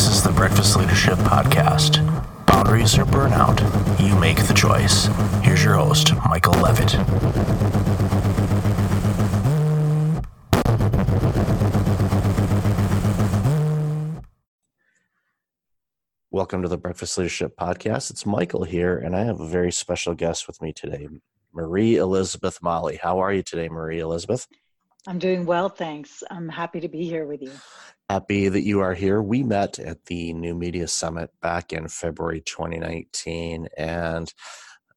This is the Breakfast Leadership Podcast. Boundaries or burnout, you make the choice. Here's your host, Michael Levitt. Welcome to the Breakfast Leadership Podcast. It's Michael here, and I have a very special guest with me today, Marie Elizabeth Mali. How are you today, Marie Elizabeth? I'm doing well, thanks. I'm happy to be here with you. Happy that you are here. We met at the New Media Summit back in February 2019, and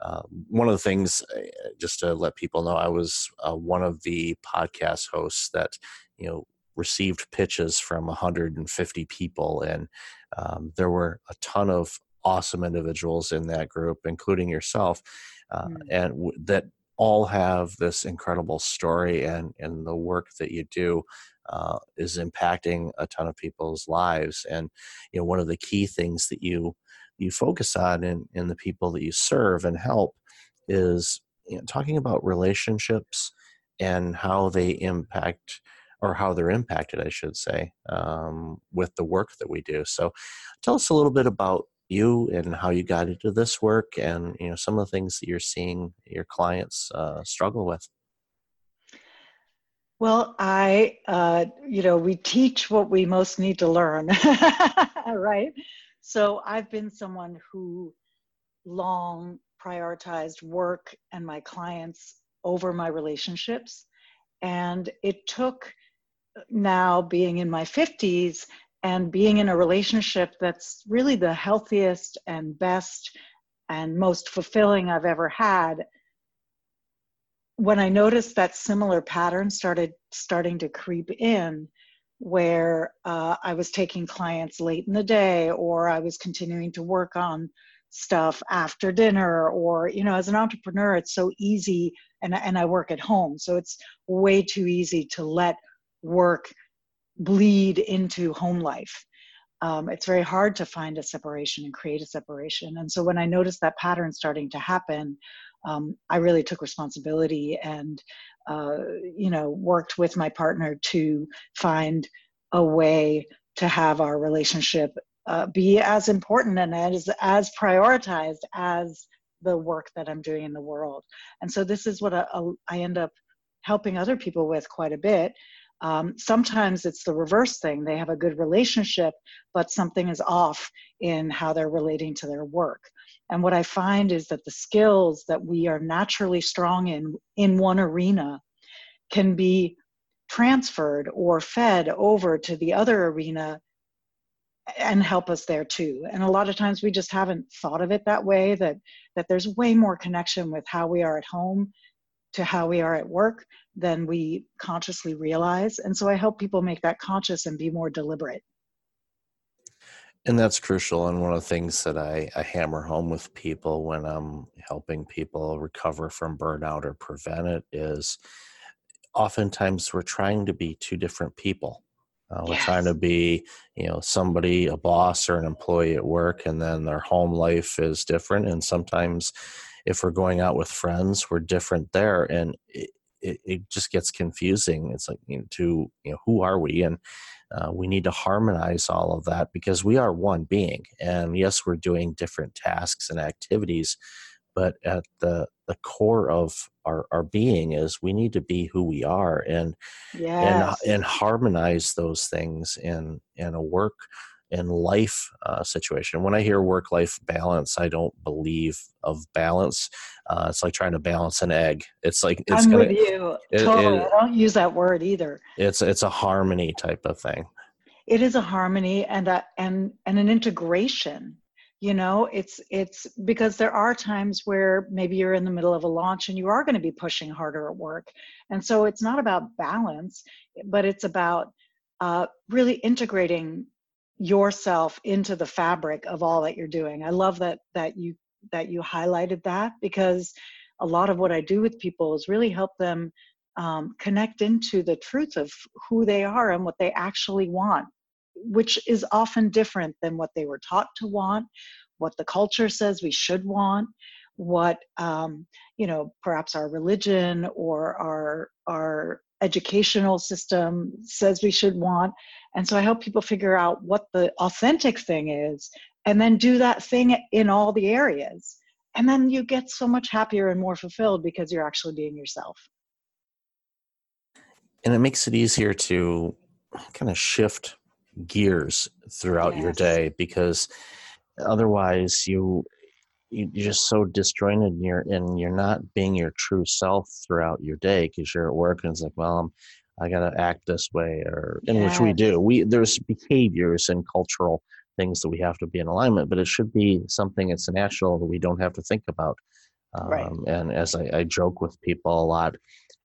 uh, one of the things, uh, just to let people know, I was uh, one of the podcast hosts that you know received pitches from 150 people, and um, there were a ton of awesome individuals in that group, including yourself, uh, mm. and w- that all have this incredible story, and and the work that you do. Uh, is impacting a ton of people's lives, and you know one of the key things that you you focus on in, in the people that you serve and help is you know, talking about relationships and how they impact or how they're impacted, I should say, um, with the work that we do. So, tell us a little bit about you and how you got into this work, and you know some of the things that you're seeing your clients uh, struggle with. Well, I, uh, you know, we teach what we most need to learn, right? So I've been someone who long prioritized work and my clients over my relationships. And it took now being in my 50s and being in a relationship that's really the healthiest and best and most fulfilling I've ever had. When I noticed that similar pattern started starting to creep in, where uh, I was taking clients late in the day, or I was continuing to work on stuff after dinner, or you know, as an entrepreneur, it's so easy, and and I work at home, so it's way too easy to let work bleed into home life. Um, it's very hard to find a separation and create a separation. And so when I noticed that pattern starting to happen, um, I really took responsibility and, uh, you know, worked with my partner to find a way to have our relationship uh, be as important and as as prioritized as the work that I'm doing in the world. And so this is what I, I end up helping other people with quite a bit um, sometimes it's the reverse thing. They have a good relationship, but something is off in how they're relating to their work. And what I find is that the skills that we are naturally strong in in one arena can be transferred or fed over to the other arena and help us there too and a lot of times we just haven't thought of it that way that that there's way more connection with how we are at home to how we are at work than we consciously realize. And so I help people make that conscious and be more deliberate. And that's crucial. And one of the things that I, I hammer home with people when I'm helping people recover from burnout or prevent it is oftentimes we're trying to be two different people. Uh, we're yes. trying to be, you know, somebody, a boss or an employee at work, and then their home life is different. And sometimes if we're going out with friends we're different there and it, it, it just gets confusing it's like you know, to you know who are we and uh, we need to harmonize all of that because we are one being and yes we're doing different tasks and activities but at the the core of our, our being is we need to be who we are and yes. and and harmonize those things in in a work and life uh, situation. When I hear work life balance, I don't believe of balance. Uh, it's like trying to balance an egg. It's like it's I'm gonna, with you. It, totally, it, I don't use that word either. It's it's a harmony type of thing. It is a harmony and a, and and an integration. You know, it's it's because there are times where maybe you're in the middle of a launch and you are going to be pushing harder at work, and so it's not about balance, but it's about uh, really integrating yourself into the fabric of all that you're doing. I love that that you that you highlighted that because a lot of what I do with people is really help them um, connect into the truth of who they are and what they actually want, which is often different than what they were taught to want, what the culture says we should want, what um, you know perhaps our religion or our our educational system says we should want And so I help people figure out what the authentic thing is and then do that thing in all the areas. And then you get so much happier and more fulfilled because you're actually being yourself. And it makes it easier to kind of shift gears throughout yes. your day because otherwise you you're just so disjointed and you're and you're not being your true self throughout your day because you're at work and it's like well I'm, i got to act this way or in yes. which we do we there's behaviors and cultural things that we have to be in alignment but it should be something that's natural that we don't have to think about um, right. and as I, I joke with people a lot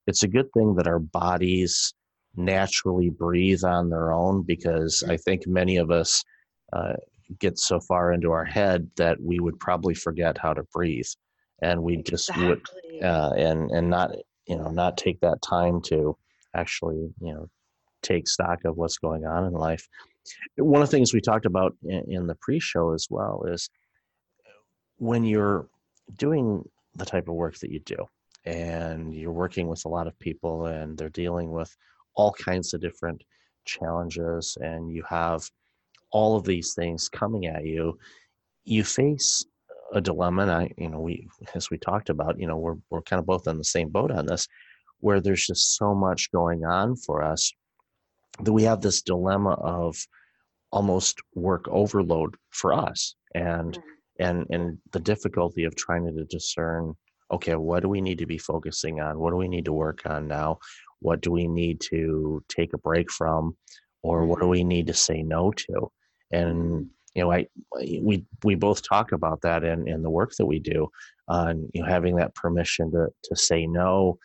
it's a good thing that our bodies naturally breathe on their own because I think many of us uh, get so far into our head that we would probably forget how to breathe, and we just exactly. would uh, and and not you know not take that time to actually you know take stock of what's going on in life. One of the things we talked about in, the pre-show as well is uh, when you're doing the type of work that you do and you're working with a lot of people and they're dealing with all kinds of different challenges and you have all of these things coming at you you face a dilemma and i you know we as we talked about you know we're, we're kind of both on the same boat on this where there's just so much going on for us that we have this dilemma of almost work overload for us and mm-hmm. and and the difficulty of trying to discern okay what do we need to be focusing on? What do we need to work on now? What do we need to take a break from? Or what do mm-hmm. we need to say no to? And you know i we we both talk about that in in the work that we do uh, and you know having that permission to to say no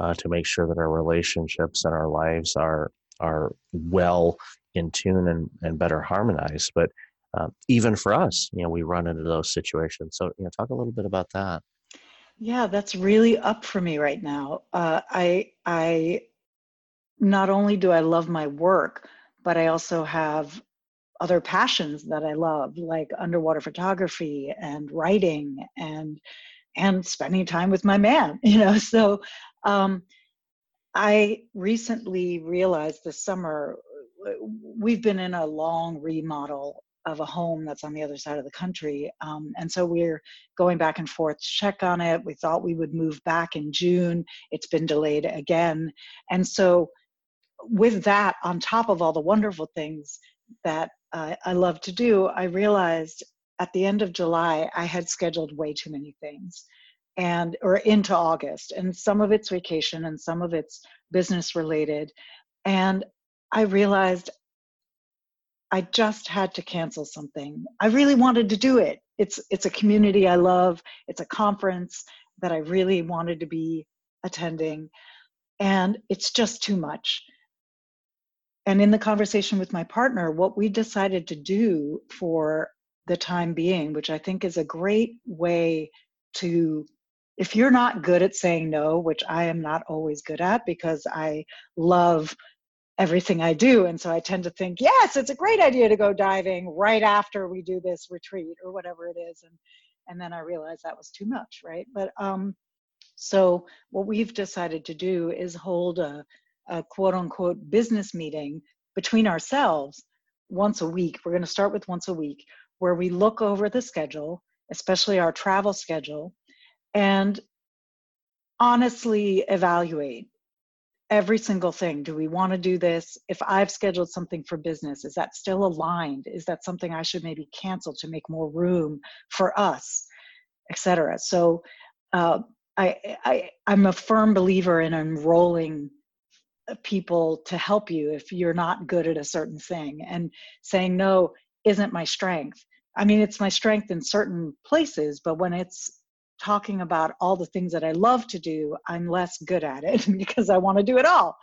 uh, to make sure that our relationships and our lives are are well in tune and, and better harmonized but uh, even for us you know we run into those situations so you know talk a little bit about that yeah, that's really up for me right now. Uh, I I not only do I love my work, but I also have other passions that I love, like underwater photography and writing and and spending time with my man. You know, so um, I recently realized this summer we've been in a long remodel of a home that's on the other side of the country. Um, and so we're going back and forth to check on it. We thought we would move back in June. It's been delayed again. And so, with that, on top of all the wonderful things that uh, I love to do, I realized at the end of July, I had scheduled way too many things and or into August and some of it's vacation and some of it's business related and I realized I just had to cancel something. I really wanted to do it. It's it's a community I love. It's a conference that I really wanted to be attending and it's just too much. And in the conversation with my partner, what we decided to do for the time being, which I think is a great way to if you're not good at saying no, which I am not always good at because I love everything I do. And so I tend to think, yes, it's a great idea to go diving right after we do this retreat or whatever it is. And and then I realized that was too much, right? But um, so what we've decided to do is hold a, a quote unquote business meeting between ourselves once a week. We're going to start with once a week where we look over the schedule, especially our travel schedule, and honestly evaluate every single thing. Do we want to do this? If I've scheduled something for business, is that still aligned? Is that something I should maybe cancel to make more room for us, etc. So uh, I, I I'm a firm believer in enrolling people to help you if you're not good at a certain thing and saying no isn't my strength. I mean, it's my strength in certain places, but when it's talking about all the things that I love to do, I'm less good at it because I want to do it all.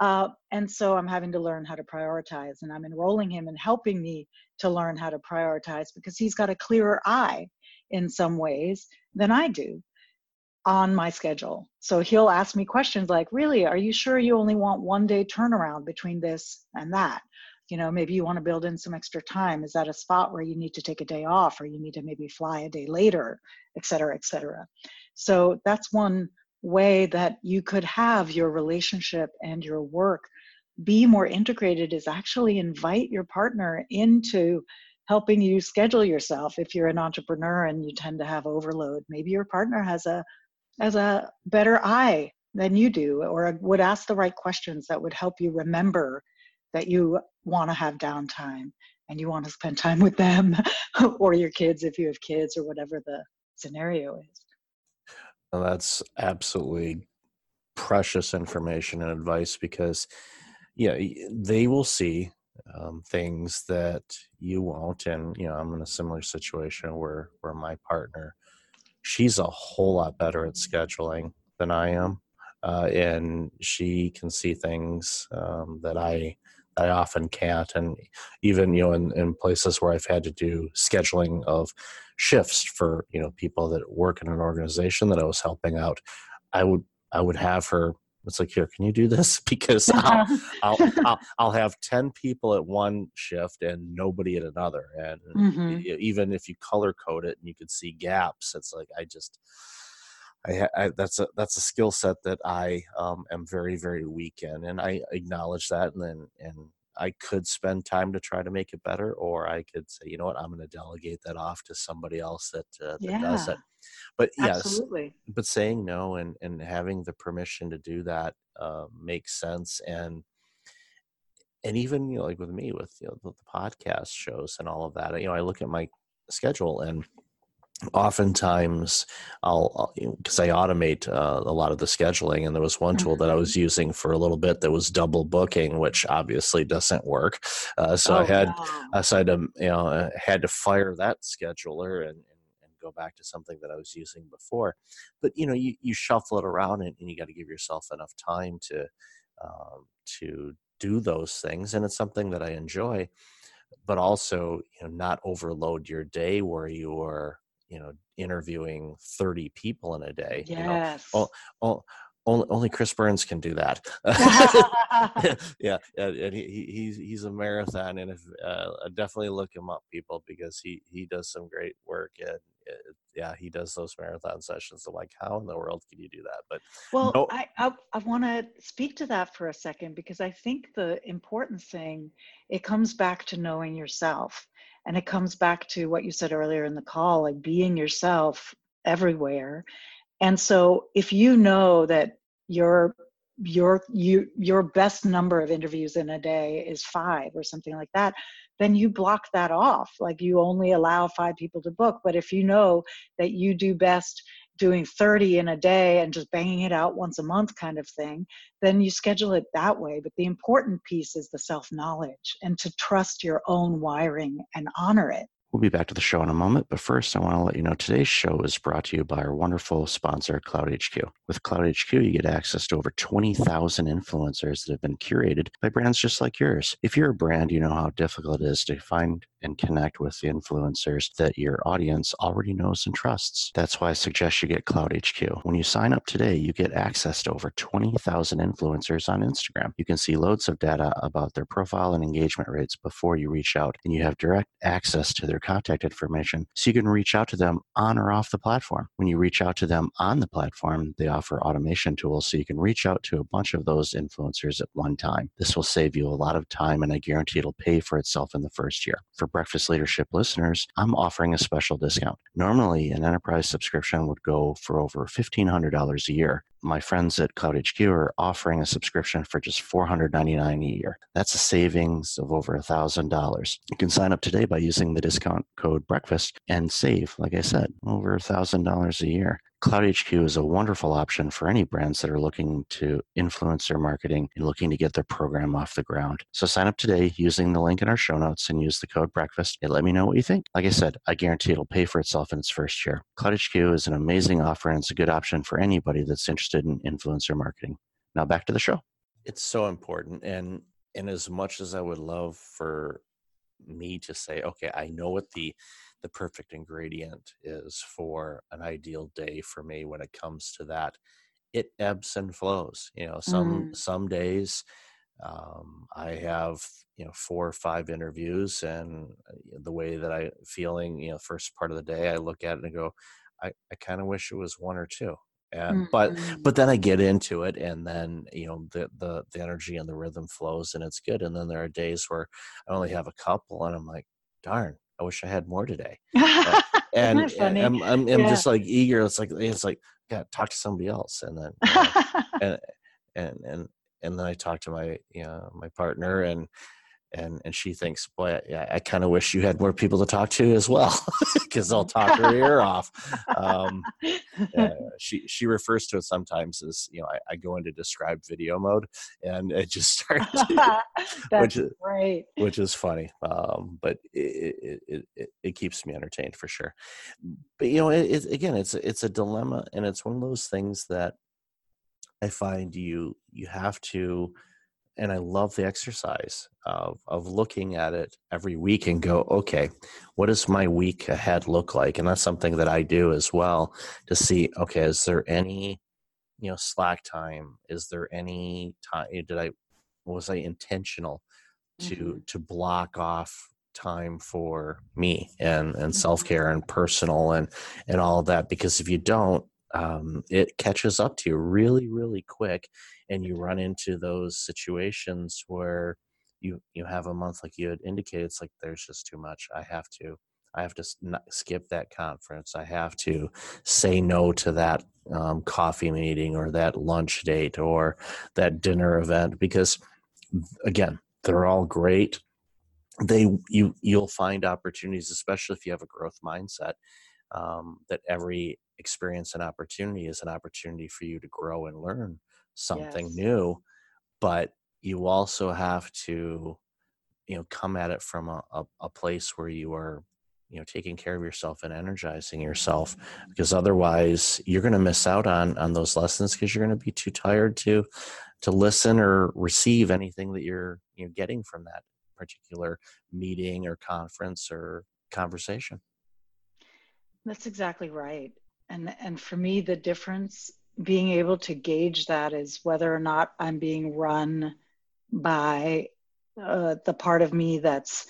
Uh, and so I'm having to learn how to prioritize, and I'm enrolling him and helping me to learn how to prioritize because he's got a clearer eye in some ways than I do on my schedule. So he'll ask me questions like, Really, are you sure you only want one day turnaround between this and that? You know maybe you want to build in some extra time. Is that a spot where you need to take a day off or you need to maybe fly a day later et cetera et cetera? So that's one way that you could have your relationship and your work be more integrated is actually invite your partner into helping you schedule yourself. If you're an entrepreneur and you tend to have overload maybe your partner has a has a better eye than you do or would ask the right questions that would help you remember that you want to have downtime and you want to spend time with them or your kids if you have kids or whatever the scenario is. Well, that's absolutely precious information and advice because yeah they will see um, things that you won't and you know i'm in a similar situation where where my partner she's a whole lot better at scheduling than i am uh, and she can see things um, that i I often can't. And even, you know, in, in places where I've had to do scheduling of shifts for, you know, people that work in an organization that I was helping out, I would I would have her it's like here can you do this because I'll, I'll, I'll, I'll have 10 people at one shift and nobody at another and mm-hmm. even if you color code it and you could see gaps it's like i just I, I that's a that's a skill set that i um, am very very weak in and i acknowledge that and then and I could spend time to try to make it better, or I could say, you know what, I'm going to delegate that off to somebody else that, uh, that yeah. does it. But yes, Absolutely. but saying no and and having the permission to do that uh, makes sense. And and even you know, like with me, with you know, the, the podcast shows and all of that, you know, I look at my schedule and oftentimes I'll because I automate uh, a lot of the scheduling, and there was one tool that I was mm-hmm. using for a little bit that was double booking, which obviously doesn't work. Uh, so oh, I had wow. so I had to you know uh, had to fire that scheduler and, and, and go back to something that I was using before. But you know you you shuffle it around and, and you got to give yourself enough time to um, to do those things, and it's something that I enjoy. But also, you know, not overload your day where you are you know interviewing 30 people in a day yes. you know oh, oh, only, only Chris Burns can do that. yeah, and he, he's he's a marathon, and if uh, definitely look him up, people, because he he does some great work, and uh, yeah, he does those marathon sessions. So like, how in the world can you do that? But well, no. I I, I want to speak to that for a second because I think the important thing it comes back to knowing yourself and it comes back to what you said earlier in the call like being yourself everywhere. And so if you know that your your you your best number of interviews in a day is five or something like that then you block that off. Like you only allow five people to book. But if you know that you do best doing 30 in a day and just banging it out once a month kind of thing, then you schedule it that way. But the important piece is the self knowledge and to trust your own wiring and honor it. We'll be back to the show in a moment, but first, I want to let you know today's show is brought to you by our wonderful sponsor, CloutHQ. With CloutHQ, you get access to over 20,000 influencers that have been curated by brands just like yours. If you're a brand, you know how difficult it is to find and connect with the influencers that your audience already knows and trusts. That's why I suggest you get Clout HQ. When you sign up today, you get access to over 20,000 influencers on Instagram. You can see loads of data about their profile and engagement rates before you reach out, and you have direct access to their contact information so you can reach out to them on or off the platform. When you reach out to them on the platform, they offer automation tools so you can reach out to a bunch of those influencers at one time. This will save you a lot of time and I guarantee it'll pay for itself in the first year. For Breakfast Leadership listeners, I'm offering a special discount. Normally, an enterprise subscription would go for over $1,500 a year my friends at Clout HQ are offering a subscription for just $499 a year. That's a savings of over $1,000. You can sign up today by using the discount code breakfast and save, like I said, over $1,000 a year. Clout HQ is a wonderful option for any brands that are looking to influence their marketing and looking to get their program off the ground. So sign up today using the link in our show notes and use the code breakfast and let me know what you think. Like I said, I guarantee it'll pay for itself in its first year. Clout HQ is an amazing offer and it's a good option for anybody that's interested in influencer marketing. Now back to the show. It's so important and and as much as I would love for me to say, okay, I know what the the perfect ingredient is for an ideal day for me when it comes to that it ebbs and flows you know some mm. some days um, i have you know four or five interviews and uh, the way that i feeling you know first part of the day i look at it and go i, I kind of wish it was one or two and Mm-hmm. but but then i get into it and then you know the, the the energy and the rhythm flows and it's good and then there are days where i only have a couple and i'm like darn i wish i had more today and, and i'm, I'm, I'm Yeah. just like eager it's like it's like yeah talk to somebody else and then you know, and and and and then I talk to my you know my partner and and and she thinks boy I, I kind of wish you had more people to talk to as well. Because they'll talk her ear off. Um, uh, she she refers to it sometimes as you know I, I go into describe video mode and it just starts which is great. which is funny um, but it, it, it, it, it keeps me entertained for sure. But you know it, it, again it's it's a dilemma and it's one of those things that i find you you have to and i love the exercise of of looking at it every week and go okay what does my week ahead look like and that's something that i do as well to see okay is there any you know slack time is there any time did i was i intentional to Mhm. to block off time for me and and Mhm. self-care and personal and and all of that because if you don't um, it catches up to you really really quick and you run into those situations where you you have a month like you had indicated it's like there's just too much. I have to i have to skip that conference. I have to say no to that um, coffee meeting or that lunch date or that dinner event because again they're all great. They you you'll find opportunities especially if you have a growth mindset um, that every experience and opportunity is an opportunity for you to grow and learn something Yes. new but you also have to you know come at it from a, a, a place where you are you know taking care of yourself and energizing yourself because otherwise you're going to miss out on on those lessons because you're going to be too tired to to listen or receive anything that you're you know getting from that particular meeting or conference or conversation That's exactly right. And and for me, the difference being able to gauge that is whether or not I'm being run by uh, the part of me that's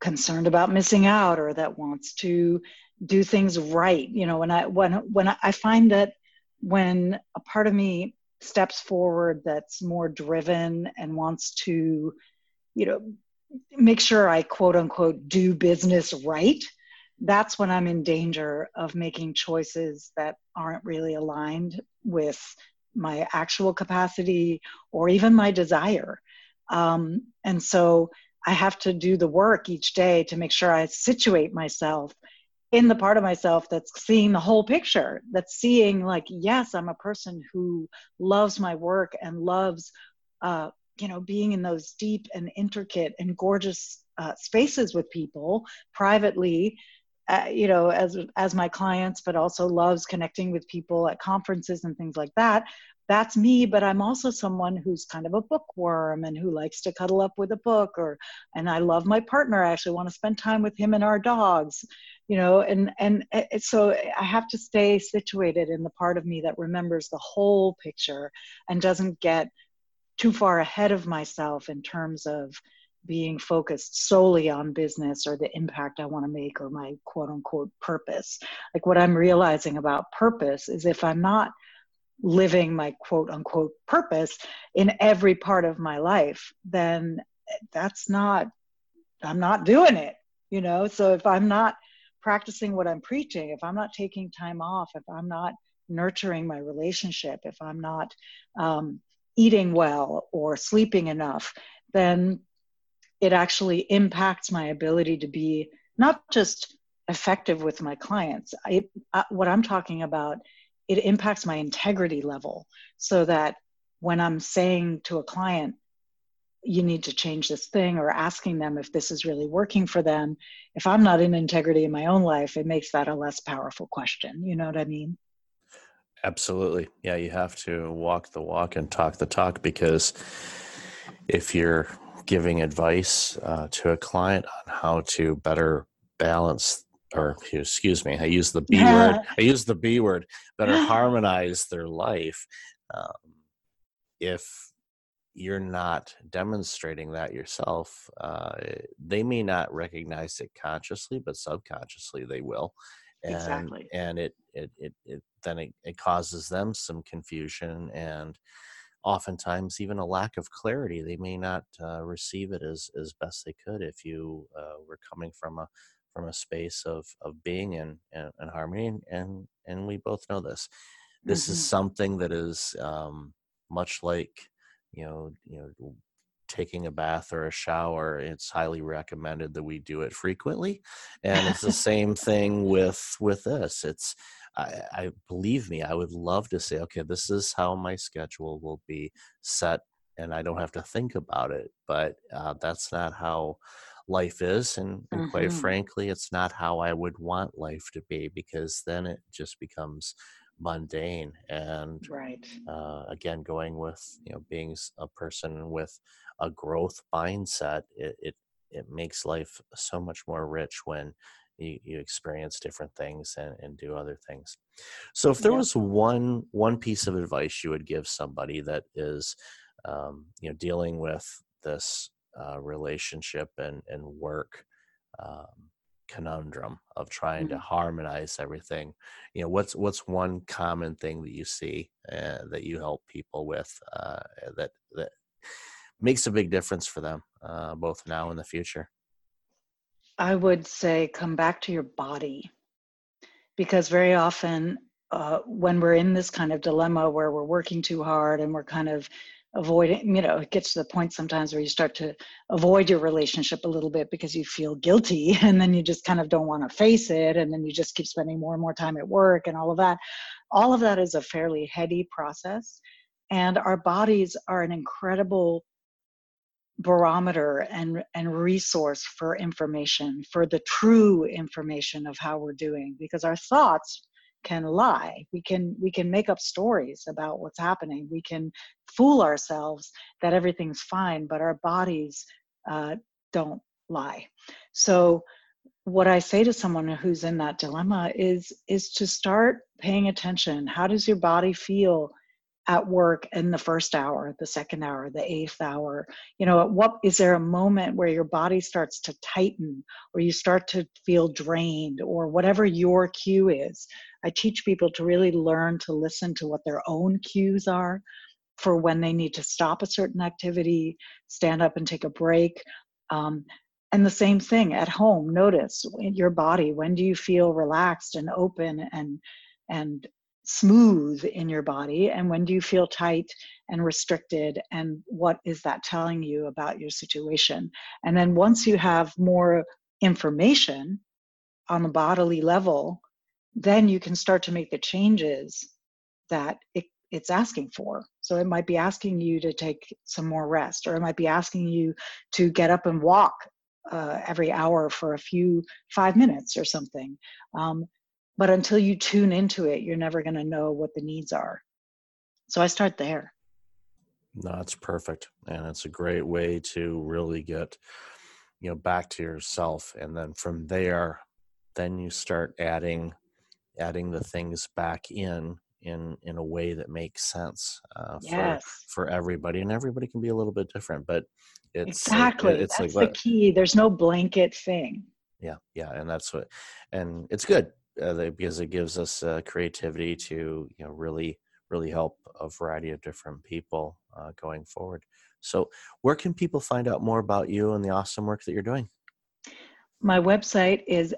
concerned about missing out or that wants to do things right. You know, when I when when I I find that when a part of me steps forward that's more driven and wants to, you know, make sure I quote unquote do business right, that's when I'm in danger of making choices that aren't really aligned with my actual capacity or even my desire. Um, and so I have to do the work each day to make sure I situate myself in the part of myself that's seeing the whole picture, that's seeing, like, yes, I'm a person who loves my work and loves, uh, you know, being in those deep and intricate and gorgeous uh, spaces with people privately. Uh, you know, as as my clients, but also loves connecting with people at conferences and things like that that's me but i'm also someone who's kind of a bookworm and who likes to cuddle up with a book or and i love my partner. I actually want to spend time with him and our dogs you know and and it, so i have to stay situated in the part of me that remembers the whole picture and doesn't get too far ahead of myself in terms of being focused solely on business or the impact I want to make or my quote unquote purpose. Like what I'm realizing about purpose is if I'm not living my quote unquote purpose in every part of my life, then that's not, I'm not doing it, you know? So if I'm not practicing what I'm preaching, if I'm not taking time off, if I'm not nurturing my relationship, if I'm not um, eating well or sleeping enough, then it actually impacts my ability to be not just effective with my clients. I, I, what I'm talking about it impacts my integrity level so that when I'm saying to a client, you need to change this thing or asking them if this is really working for them, if I'm not in integrity in my own life, it makes that a less powerful question. You know what I mean? Absolutely. Yeah, you have to walk the walk and talk the talk because if you're giving advice uh, to a client on how to better balance or excuse me, I use the B word. I use the B word. Better harmonize their life. Um, if you're not demonstrating that yourself, uh, they may not recognize it consciously, but subconsciously they will. and exactly. and it it it, it then it, it causes them some confusion and oftentimes even a lack of clarity they may not uh, receive it as as best they could if you uh, were coming from a from a space of of being in in, in harmony and and we both know this this Mm-hmm. is something that is um, much like you know you know taking a bath or a shower it's highly recommended that we do it frequently and it's the same thing with with this it's I, I believe me i would love to say okay this is how my schedule will be set and i don't have to think about it but uh, that's not how life is and, and quite Mhm. frankly it's not how i would want life to be because then it just becomes mundane and Right. uh, again going with you know being a person with a growth mindset it, it it makes life so much more rich when you, you experience different things and, and do other things so if there Yep. was one one piece of advice you would give somebody that is um, you know dealing with this uh, relationship and and work um, conundrum of trying to Mhm. harmonize everything you know what's what's one common thing that you see uh, that you help people with uh, that that makes a big difference for them uh, both now and the future I would say come back to your body because very often uh, when we're in this kind of dilemma where we're working too hard and we're kind of avoiding, you know, it gets to the point sometimes where you start to avoid your relationship a little bit because you feel guilty and then you just kind of don't want to face it and then you just keep spending more and more time at work and all of that. All of that is a fairly heady process. And our bodies are an incredible barometer and and resource for information for the true information of how we're doing because our thoughts can lie. We can we can make up stories about what's happening. We can fool ourselves that everything's fine but our bodies uh, don't lie. So what i say to someone who's in that dilemma is is to start paying attention. How does your body feel at work in the first hour, the second hour, the eighth hour? You know, at what is there a moment where your body starts to tighten or you start to feel drained or whatever your cue is? I teach people to really learn to listen to what their own cues are for when they need to stop a certain activity, stand up and take a break. Um, and the same thing at home, notice your body when do you feel relaxed and open and and smooth in your body? And when do you feel tight and restricted? And what is that telling you about your situation? And then once you have more information on the bodily level then you can start to make the changes that it, it's asking for. So it might be asking you to take some more rest or it might be asking you to get up and walk uh, every hour for a few five minutes or something. Um, but until you tune into it you're never going to know what the needs are. So i start there. No that's perfect and it's a great way to really get you know back to yourself and then from there then you start adding adding the things back in in in a way that makes sense uh, for yes. for everybody and everybody can be a little bit different but it's exactly like, it's that's like the key there's no blanket thing. Yeah yeah and that's what and it's good uh, because it gives us uh, creativity to you know really really help a variety of different people uh, going forward. So where can people find out more about you and the awesome work that you're doing? My website is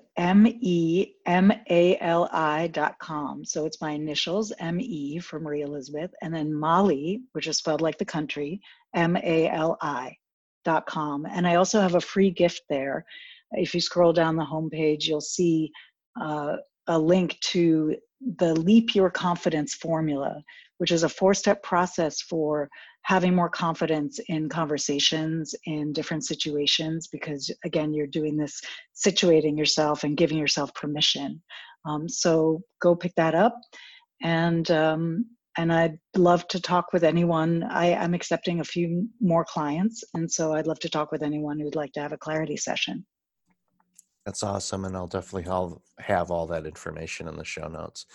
dot com. So it's my initials m-e for marie elizabeth and then mali which is spelled like the country m-a-l-i dot com. And i also have a free gift there. If you scroll down the homepage you'll see uh, a link to the leap your confidence formula which is a four step process for having more confidence in conversations in different situations because again you're doing this situating yourself and giving yourself permission. Um, so go pick that up and um, and i'd love to talk with anyone. I, i'm accepting a few more clients and so i'd love to talk with anyone who'd like to have a clarity session that's awesome and i'll definitely have, have all that information in the show notes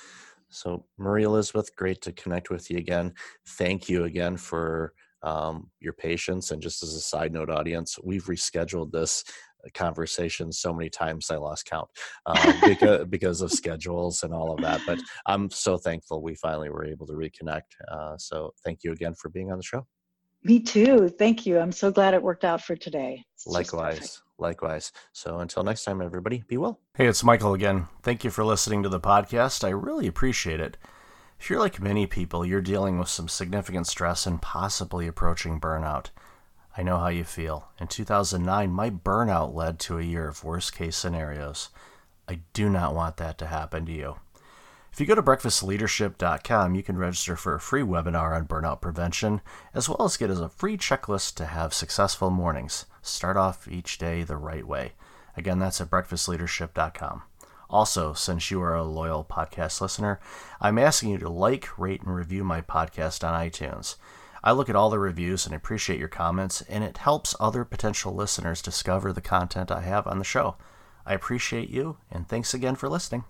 so marie elizabeth great to connect with you again thank you again for um, your patience and just as a side note audience we've rescheduled this conversation so many times I lost count uh, because because of schedules and all of that. But I'm so thankful we finally were able to reconnect. Uh, so thank you again for being on the show. Me too. Thank you. I'm so glad it worked out for today. It's likewise. Likewise. So until next time, everybody, be well. Hey, it's Michael again. Thank you for listening to the podcast. I really appreciate it. If you're like many people, you're dealing with some significant stress and possibly approaching burnout. I know how you feel. In 2009, my burnout led to a year of worst case scenarios. I do not want that to happen to you. If you go to breakfastleadership.com, you can register for a free webinar on burnout prevention, as well as get a free checklist to have successful mornings. Start off each day the right way. Again, that's at breakfastleadership.com. Also, since you are a loyal podcast listener, I'm asking you to like, rate, and review my podcast on iTunes. I look at all the reviews and appreciate your comments, and it helps other potential listeners discover the content I have on the show. I appreciate you, and thanks again for listening.